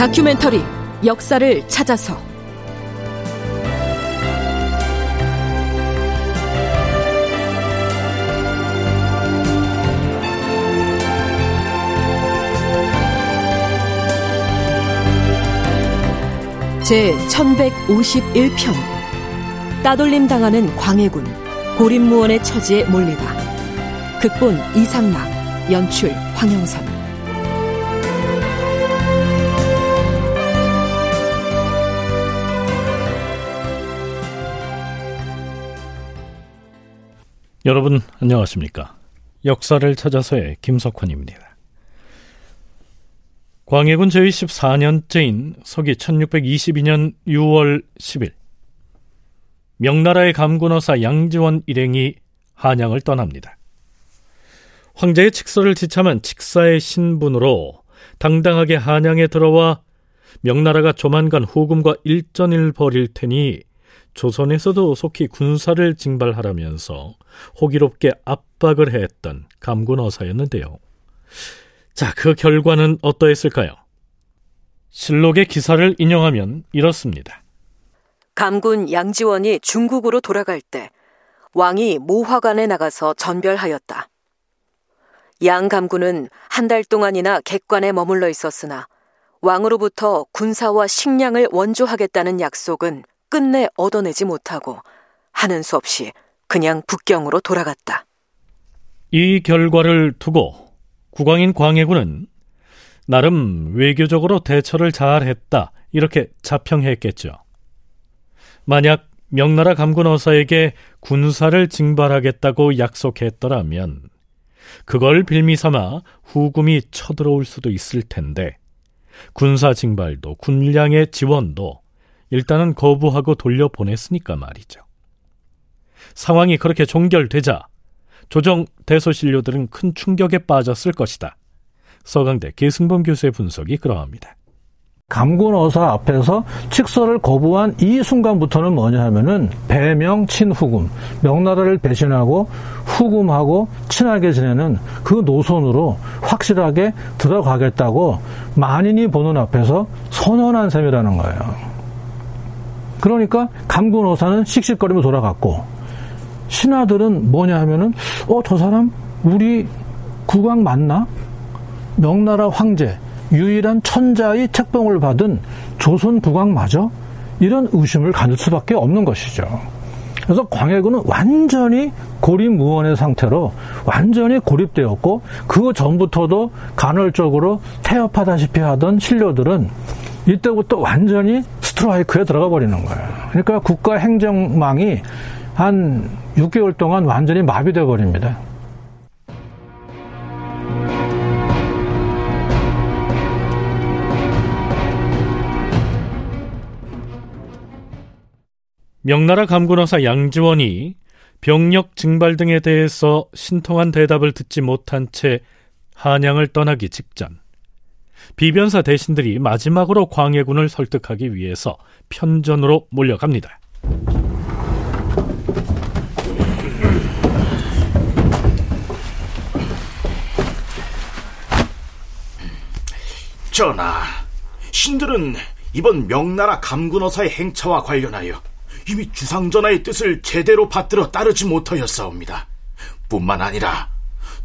다큐멘터리 역사를 찾아서. 제 1151편 따돌림 당하는 광해군 고립무원의 처지에 몰리다. 극본 이상락 연출 황영선 여러분 안녕하십니까? 역사를 찾아서의 김석환입니다. 광해군 제24년째인 서기 1622년 6월 10일. 명나라의 감군어사 양지원 일행이 한양을 떠납니다. 황제의 칙서를 지참한 칙사의 신분으로 당당하게 한양에 들어와 명나라가 조만간 후금과 일전을 벌일 테니 조선에서도 속히 군사를 징발하라면서 호기롭게 압박을 했던 감군 어사였는데요. 자, 그 결과는 어떠했을까요? 실록의 기사를 인용하면 이렇습니다. 감군 양지원이 중국으로 돌아갈 때 왕이 모화관에 나가서 전별하였다. 양 감군은 한 달 동안이나 객관에 머물러 있었으나 왕으로부터 군사와 식량을 원조하겠다는 약속은 끝내 얻어내지 못하고 하는 수 없이 그냥 북경으로 돌아갔다. 이 결과를 두고 국왕인 광해군은 나름 외교적으로 대처를 잘했다 이렇게 자평했겠죠. 만약 명나라 감군 어사에게 군사를 징발하겠다고 약속했더라면 그걸 빌미 삼아 후금이 쳐들어올 수도 있을 텐데 군사 징발도 군량의 지원도 일단은 거부하고 돌려보냈으니까 말이죠. 상황이 그렇게 종결되자 조정 대소신료들은 큰 충격에 빠졌을 것이다. 서강대 계승범 교수의 분석이 그러합니다. 감군 어사 앞에서 칙서를 거부한 이 순간부터는 뭐냐 하면은 배명 친후금 명나라를 배신하고 후금하고 친하게 지내는 그 노선으로 확실하게 들어가겠다고 만인이 보는 앞에서 선언한 셈이라는 거예요. 그러니까 감군 어사는 씩씩거리며 돌아갔고 신하들은 뭐냐 하면은 어 저 사람 우리 국왕 맞나? 명나라 황제 유일한 천자의 책봉을 받은 조선 국왕 맞아? 이런 의심을 가질 수밖에 없는 것이죠. 그래서 광해군은 완전히 고립무원의 상태로 완전히 고립되었고 그 전부터도 간헐적으로 태업하다시피 하던 신료들은 이때부터 완전히 스트라이크에 들어가 버리는 거예요. 그러니까 국가 행정망이 한 6개월 동안 완전히 마비돼 버립니다. 명나라 감군어사 양지원이 병력 증발 등에 대해서 신통한 대답을 듣지 못한 채 한양을 떠나기 직전 비변사 대신들이 마지막으로 광해군을 설득하기 위해서 편전으로 몰려갑니다. 전하, 신들은 이번 명나라 감군어사의 행차와 관련하여 이미 주상전하의 뜻을 제대로 받들어 따르지 못하였사옵니다. 뿐만 아니라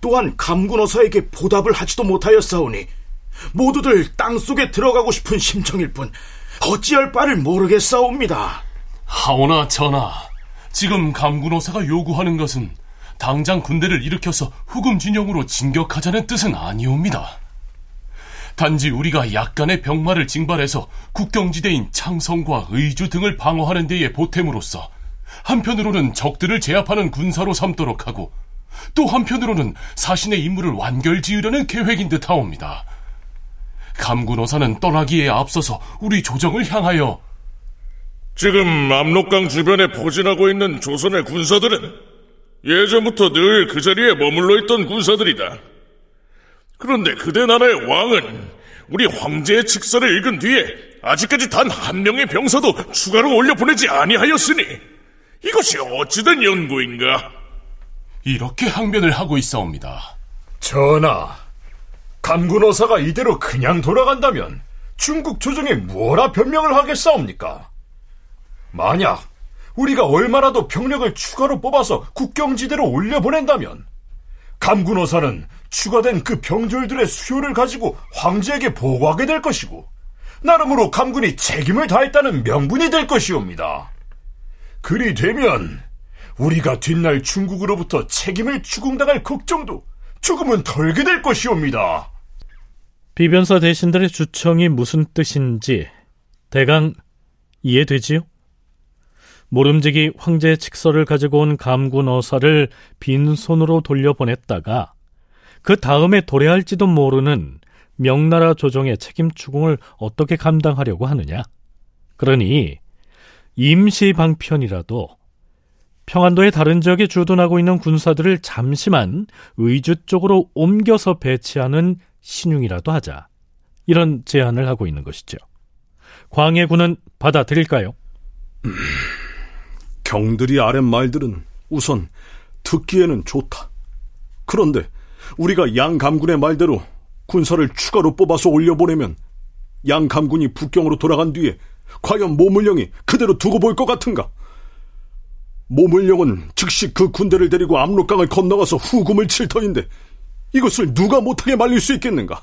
또한 감군어사에게 보답을 하지도 못하였사오니 모두들 땅속에 들어가고 싶은 심정일 뿐 어찌할 바를 모르겠사옵니다. 하오나 전하, 지금 감군어사가 요구하는 것은 당장 군대를 일으켜서 후금 진영으로 진격하자는 뜻은 아니옵니다. 단지 우리가 약간의 병마를 징발해서 국경지대인 창성과 의주 등을 방어하는 데에 보탬으로써 한편으로는 적들을 제압하는 군사로 삼도록 하고 또 한편으로는 사신의 임무를 완결지으려는 계획인 듯하옵니다. 감군어사는 떠나기에 앞서서 우리 조정을 향하여 지금 압록강 주변에 포진하고 있는 조선의 군사들은 예전부터 늘 그 자리에 머물러 있던 군사들이다. 그런데 그대 나라의 왕은 우리 황제의 칙서를 읽은 뒤에 아직까지 단 한 명의 병사도 추가로 올려 보내지 아니하였으니 이것이 어찌된 연구인가? 이렇게 항변을 하고 있사옵니다. 전하, 감군어사가 이대로 그냥 돌아간다면 중국 조정에 뭐라 변명을 하겠사옵니까? 만약 우리가 얼마나 더 병력을 추가로 뽑아서 국경지대로 올려보낸다면 감군호사는 추가된 그 병졸들의 수요를 가지고 황제에게 보고하게 될 것이고 나름으로 감군이 책임을 다했다는 명분이 될 것이옵니다. 그리 되면 우리가 뒷날 중국으로부터 책임을 추궁당할 걱정도 조금은 덜게 될 것이옵니다. 비변사 대신들의 주청이 무슨 뜻인지 대강 이해되지요? 모름지기 황제의 칙서를 가지고 온 감군 어사를 빈손으로 돌려보냈다가 그 다음에 도래할지도 모르는 명나라 조정의 책임 추궁을 어떻게 감당하려고 하느냐? 그러니 임시 방편이라도 평안도의 다른 지역에 주둔하고 있는 군사들을 잠시만 의주 쪽으로 옮겨서 배치하는 신용이라도 하자. 이런 제안을 하고 있는 것이죠. 광해군은 받아들일까요? 경들이 아랫 말들은 우선 듣기에는 좋다. 그런데 우리가 양 감군의 말대로 군사를 추가로 뽑아서 올려보내면 양 감군이 북경으로 돌아간 뒤에 과연 모물령이 그대로 두고 볼 것 같은가? 모물령은 즉시 그 군대를 데리고 압록강을 건너가서 후금을 칠 터인데 이것을 누가 못하게 말릴 수 있겠는가?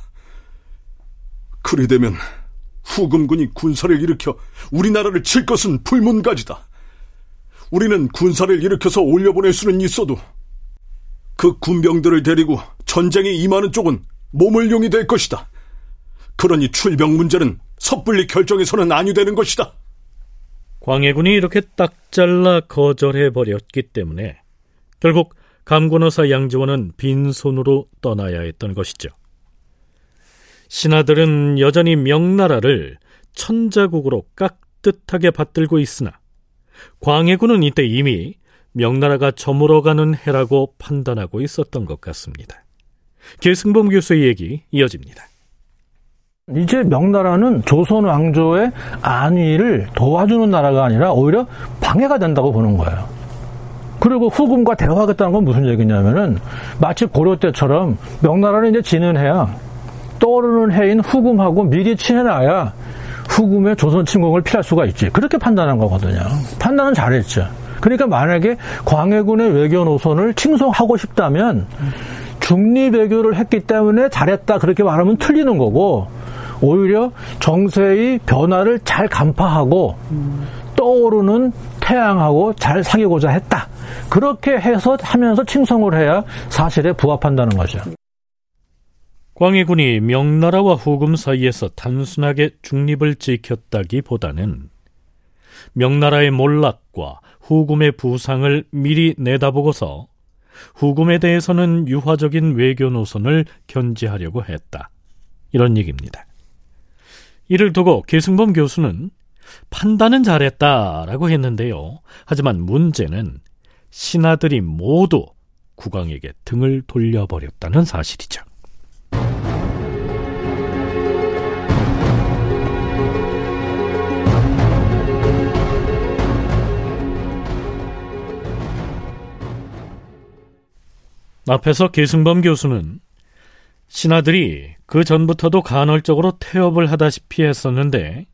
그리 되면 후금군이 군사를 일으켜 우리나라를 칠 것은 불문가지다. 우리는 군사를 일으켜서 올려보낼 수는 있어도 그 군병들을 데리고 전쟁에 임하는 쪽은 모물용이 될 것이다. 그러니 출병 문제는 섣불리 결정해서는 아니 되는 것이다. 광해군이 이렇게 딱 잘라 거절해 버렸기 때문에 결국 감군어사 양지원은 빈손으로 떠나야 했던 것이죠. 신하들은 여전히 명나라를 천자국으로 깍듯하게 받들고 있으나 광해군은 이때 이미 명나라가 저물어가는 해라고 판단하고 있었던 것 같습니다. 계승범 교수의 얘기 이어집니다. 이제 명나라는 조선 왕조의 안위를 도와주는 나라가 아니라 오히려 방해가 된다고 보는 거예요. 그리고 후금과 대화하겠다는 건 무슨 얘기냐면은 마치 고려 때처럼 명나라는 이제 지는 해야 떠오르는 해인 후금하고 미리 친해놔야 후금의 조선 침공을 피할 수가 있지. 그렇게 판단한 거거든요. 판단은 잘했죠. 그러니까 만약에 광해군의 외교 노선을 칭송하고 싶다면 중립 외교를 했기 때문에 잘했다 그렇게 말하면 틀리는 거고 오히려 정세의 변화를 잘 간파하고 떠오르는 태양하고 잘 사귀고자 했다. 그렇게 해서 하면서 칭송을 해야 사실에 부합한다는 거죠. 광해군이 명나라와 후금 사이에서 단순하게 중립을 지켰다기보다는 명나라의 몰락과 후금의 부상을 미리 내다보고서 후금에 대해서는 유화적인 외교 노선을 견지하려고 했다. 이런 얘기입니다. 이를 두고 계승범 교수는 판단은 잘했다라고 했는데요. 하지만 문제는 신하들이 모두 국왕에게 등을 돌려버렸다는 사실이죠. 앞에서 계승범 교수는 신하들이 그 전부터도 간헐적으로 태업을 하다시피 했었는데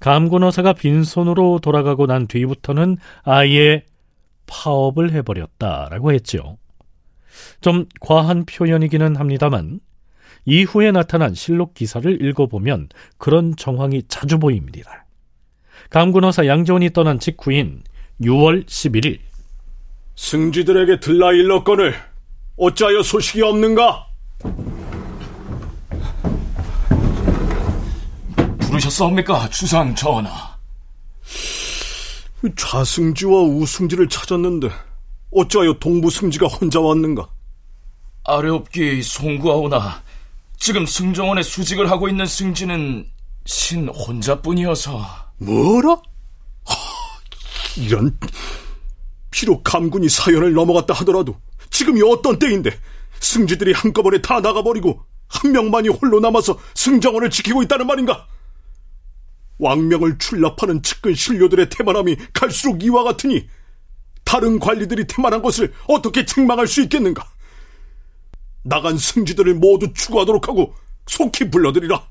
감군어사가 빈손으로 돌아가고 난 뒤부터는 아예 파업을 해버렸다라고 했죠. 좀 과한 표현이기는 합니다만 이후에 나타난 실록 기사를 읽어보면 그런 정황이 자주 보입니다. 감군어사 양조원이 떠난 직후인 6월 11일 승지들에게 들라 일렀건을 어찌하여 소식이 없는가? 부르셨사옵니까, 주상 전하? 좌승지와 우승지를 찾았는데 어찌하여 동부승지가 혼자 왔는가? 아래옵기 송구하오나 지금 승정원에 수직을 하고 있는 승지는 신 혼자뿐이어서 뭐라? 하, 이런 비록 감군이 사연을 넘어갔다 하더라도 지금이 어떤 때인데 승지들이 한꺼번에 다 나가버리고 한 명만이 홀로 남아서 승정원을 지키고 있다는 말인가? 왕명을 출납하는 측근 신료들의 태만함이 갈수록 이와 같으니 다른 관리들이 태만한 것을 어떻게 책망할 수 있겠는가? 나간 승지들을 모두 추구하도록 하고 속히 불러들이라.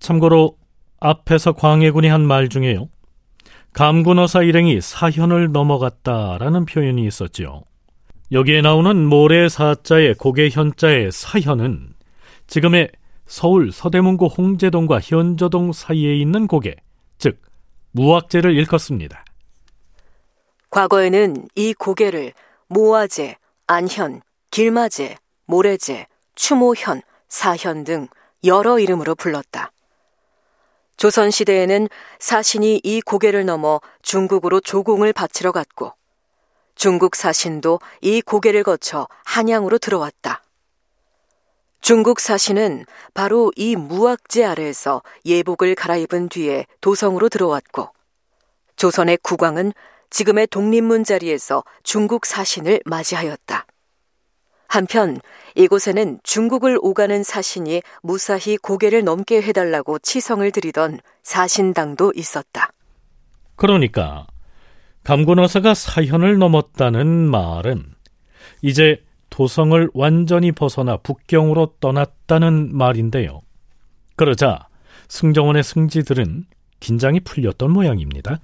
참고로 앞에서 광해군이 한 말 중에요. 감군어사 일행이 사현을 넘어갔다라는 표현이 있었지요. 여기에 나오는 모래 사자의 고개 현자의 사현은 지금의 서울 서대문구 홍제동과 현저동 사이에 있는 고개, 즉 무학제를 일컫습니다. 과거에는 이 고개를 모아제, 안현, 길마제, 모래제, 추모현, 사현 등 여러 이름으로 불렀다. 조선시대에는 사신이 이 고개를 넘어 중국으로 조공을 바치러 갔고, 중국 사신도 이 고개를 거쳐 한양으로 들어왔다. 중국 사신은 바로 이 무학제 아래에서 예복을 갈아입은 뒤에 도성으로 들어왔고, 조선의 국왕은 지금의 독립문 자리에서 중국 사신을 맞이하였다. 한편 이곳에는 중국을 오가는 사신이 무사히 고개를 넘게 해달라고 치성을 드리던 사신당도 있었다. 그러니까 감군어사가 사현을 넘었다는 말은 이제 도성을 완전히 벗어나 북경으로 떠났다는 말인데요. 그러자 승정원의 승지들은 긴장이 풀렸던 모양입니다.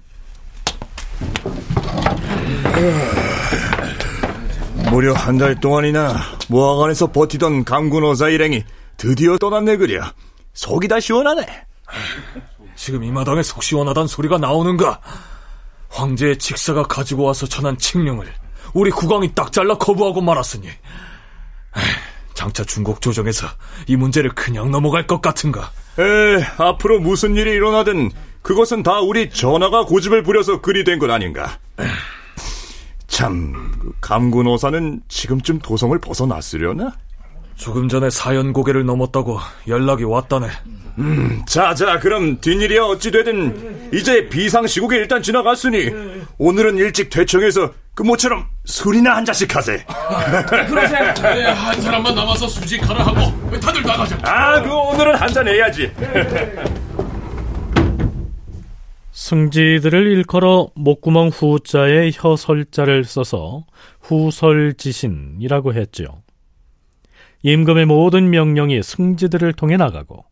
무려 한 달 동안이나 모아관에서 버티던 강군어사 일행이 드디어 떠났네 그려. 속이 다 시원하네. 지금 이 마당에 속 시원하단 소리가 나오는가? 황제의 직사가 가지고 와서 전한 칙령을 우리 국왕이 딱 잘라 거부하고 말았으니 장차 중국 조정에서 이 문제를 그냥 넘어갈 것 같은가? 에, 앞으로 무슨 일이 일어나든 그것은 다 우리 전하가 고집을 부려서 그리 된 것 아닌가? 참, 그 감군오사는 지금쯤 도성을 벗어났으려나? 조금 전에 사연 고개를 넘었다고 연락이 왔다네. 음, 자, 자, 그럼 뒷일이야 어찌되든 이제 비상시국에 일단 지나갔으니 오늘은 일찍 대청해서 그 모처럼 술이나 한 잔씩 하세. 그러세요. 네, 한 사람만 남아서 수직하라 하고 다들 나가자. 아, 그 오늘은 한 잔 해야지. 승지들을 일컬어 목구멍 후자에 혀설자를 써서 후설지신이라고 했지요. 임금의 모든 명령이 승지들을 통해 나가고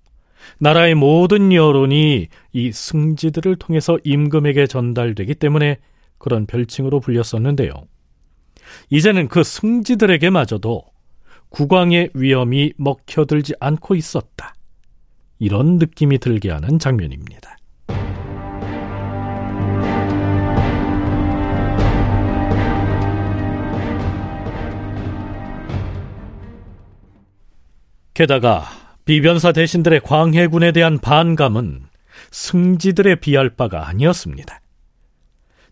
나라의 모든 여론이 이 승지들을 통해서 임금에게 전달되기 때문에 그런 별칭으로 불렸었는데요. 이제는 그 승지들에게마저도 국왕의 위험이 먹혀들지 않고 있었다. 이런 느낌이 들게 하는 장면입니다. 게다가 비변사 대신들의 광해군에 대한 반감은 승지들의 비할 바가 아니었습니다.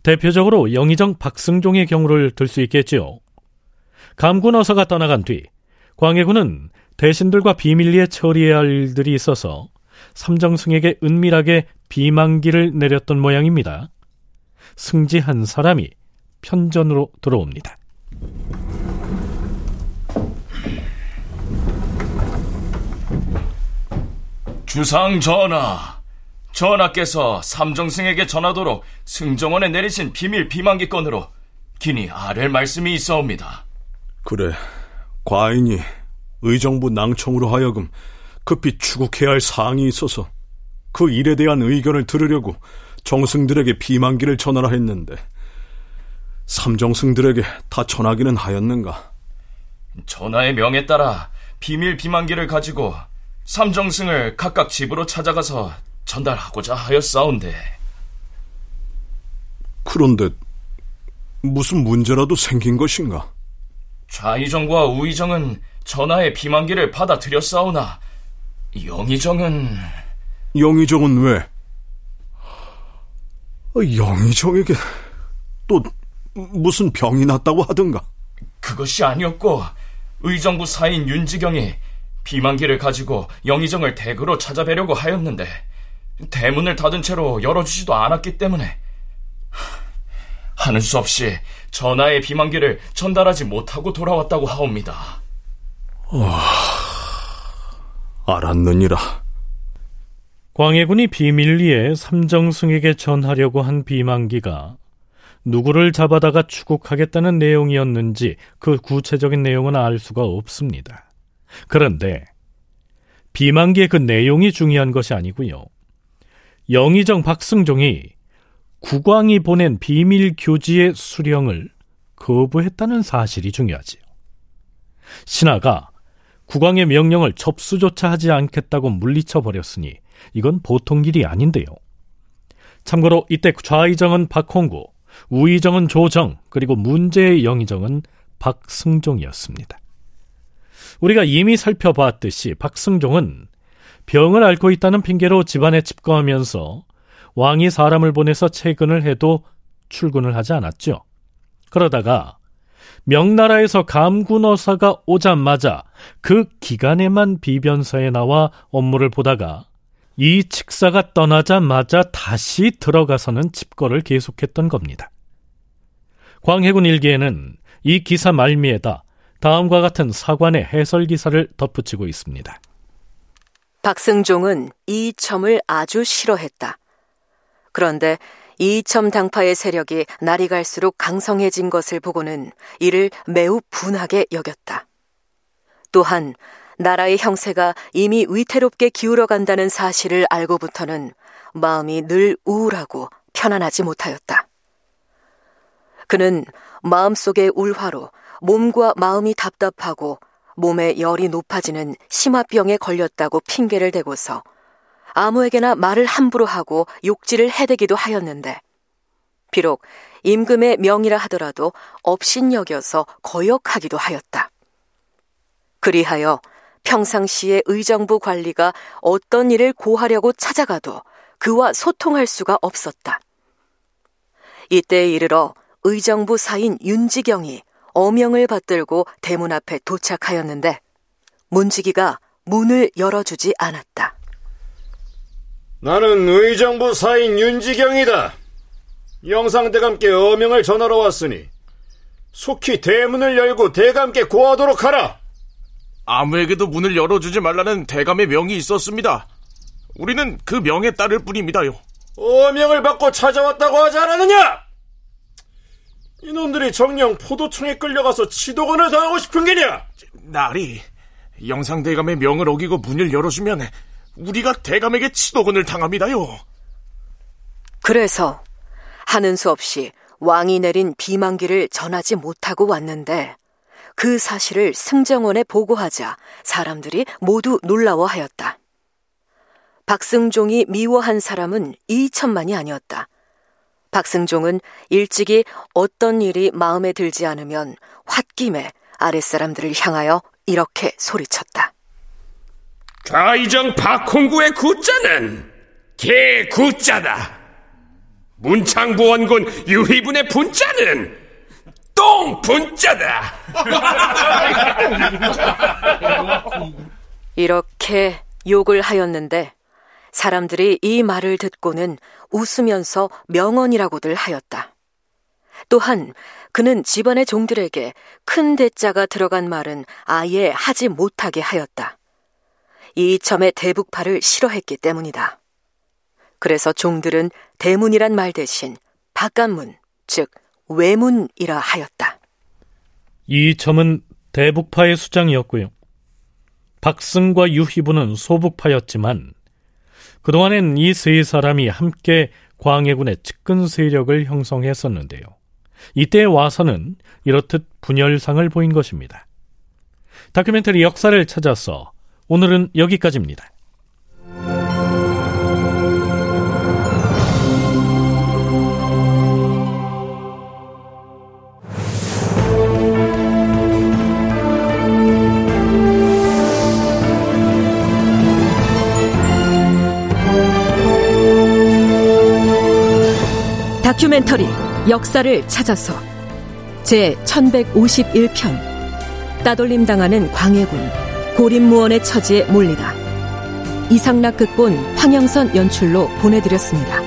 대표적으로 영의정 박승종의 경우를 들 수 있겠지요. 감군 어서가 떠나간 뒤 광해군은 대신들과 비밀리에 처리해야 할 일들이 있어서 삼정승에게 은밀하게 비만기를 내렸던 모양입니다. 승지 한 사람이 편전으로 들어옵니다. 주상 전하, 전하께서 삼정승에게 전하도록 승정원에 내리신 비밀 비만기 건으로 기니 아랠 말씀이 있어옵니다. 그래, 과인이 의정부 낭청으로 하여금 급히 추국해야 할 사항이 있어서 그 일에 대한 의견을 들으려고 정승들에게 비만기를 전하라 했는데 삼정승들에게 다 전하기는 하였는가? 전하의 명에 따라 비밀 비만기를 가지고 삼정승을 각각 집으로 찾아가서 전달하고자 하였사온데. 그런데 무슨 문제라도 생긴 것인가? 좌의정과 우의정은 전하의 비만기를 받아들였사오나 영의정은 영의정은 왜? 어, 영의정에게 또 무슨 병이 났다고 하던가? 그것이 아니었고 의정부 사인 윤지경이 비만기를 가지고 영의정을 댁으로 찾아뵈려고 하였는데 대문을 닫은 채로 열어주지도 않았기 때문에 하는 수 없이 전하의 비만기를 전달하지 못하고 돌아왔다고 하옵니다. 와, 알았느니라. 광해군이 비밀리에 삼정승에게 전하려고 한 비만기가 누구를 잡아다가 추국하겠다는 내용이었는지 그 구체적인 내용은 알 수가 없습니다. 그런데 비만기의 그 내용이 중요한 것이 아니고요. 영의정 박승종이 국왕이 보낸 비밀 교지의 수령을 거부했다는 사실이 중요하지요. 신하가 국왕의 명령을 접수조차 하지 않겠다고 물리쳐 버렸으니 이건 보통 일이 아닌데요. 참고로 이때 좌의정은 박홍구, 우의정은 조정, 그리고 문제의 영의정은 박승종이었습니다. 우리가 이미 살펴봤듯이 박승종은 병을 앓고 있다는 핑계로 집안에 집거하면서 왕이 사람을 보내서 채근을 해도 출근을 하지 않았죠. 그러다가 명나라에서 감군어사가 오자마자 그 기간에만 비변사에 나와 업무를 보다가 이 칙사가 떠나자마자 다시 들어가서는 칩거를 계속했던 겁니다. 광해군 일기에는 이 기사 말미에다 다음과 같은 사관의 해설 기사를 덧붙이고 있습니다. 박승종은 이첨을 아주 싫어했다. 그런데 이첨 당파의 세력이 날이 갈수록 강성해진 것을 보고는 이를 매우 분하게 여겼다. 또한 나라의 형세가 이미 위태롭게 기울어 간다는 사실을 알고부터는 마음이 늘 우울하고 편안하지 못하였다. 그는 마음속의 울화로 몸과 마음이 답답하고 몸에 열이 높아지는 심화병에 걸렸다고 핑계를 대고서 아무에게나 말을 함부로 하고 욕질을 해대기도 하였는데 비록 임금의 명이라 하더라도 업신여겨서 거역하기도 하였다. 그리하여 평상시에 의정부 관리가 어떤 일을 고하려고 찾아가도 그와 소통할 수가 없었다. 이때에 이르러 의정부 사인 윤지경이 어명을 받들고 대문 앞에 도착하였는데 문지기가 문을 열어주지 않았다. 나는 의정부 사인 윤지경이다. 영상대감께 어명을 전하러 왔으니 속히 대문을 열고 대감께 고하도록 하라. 아무에게도 문을 열어주지 말라는 대감의 명이 있었습니다. 우리는 그 명에 따를 뿐입니다요. 어명을 받고 찾아왔다고 하지 않았느냐? 이놈들이 정령 포도청에 끌려가서 치도건을 당하고 싶은 게냐? 나리, 영상대감의 명을 어기고 문을 열어주면 우리가 대감에게 치도건을 당합니다요. 그래서 하는 수 없이 왕이 내린 비만기를 전하지 못하고 왔는데 그 사실을 승정원에 보고하자 사람들이 모두 놀라워하였다. 박승종이 미워한 사람은 이천만이 아니었다. 박승종은 일찍이 어떤 일이 마음에 들지 않으면 홧김에 아랫사람들을 향하여 이렇게 소리쳤다. 좌이정 박홍구의 구자는 개 구자다. 문창부 원군 유희분의 분자는 똥 분자다. 이렇게 욕을 하였는데 사람들이 이 말을 듣고는 웃으면서 명언이라고들 하였다. 또한 그는 집안의 종들에게 큰 대자가 들어간 말은 아예 하지 못하게 하였다. 이점의 대북파를 싫어했기 때문이다. 그래서 종들은 대문이란 말 대신 바깥문, 즉 외문이라 하였다. 이점은 대북파의 수장이었고요. 박승과 유희부는 소북파였지만 그동안엔 이 세 사람이 함께 광해군의 측근 세력을 형성했었는데요. 이때 와서는 이렇듯 분열상을 보인 것입니다. 다큐멘터리 역사를 찾아서 오늘은 여기까지입니다. 다큐멘터리 역사를 찾아서 제 1151편 따돌림 당하는 광해군 고립무원의 처지에 몰리다 이상락 극본 황영선 연출로 보내드렸습니다.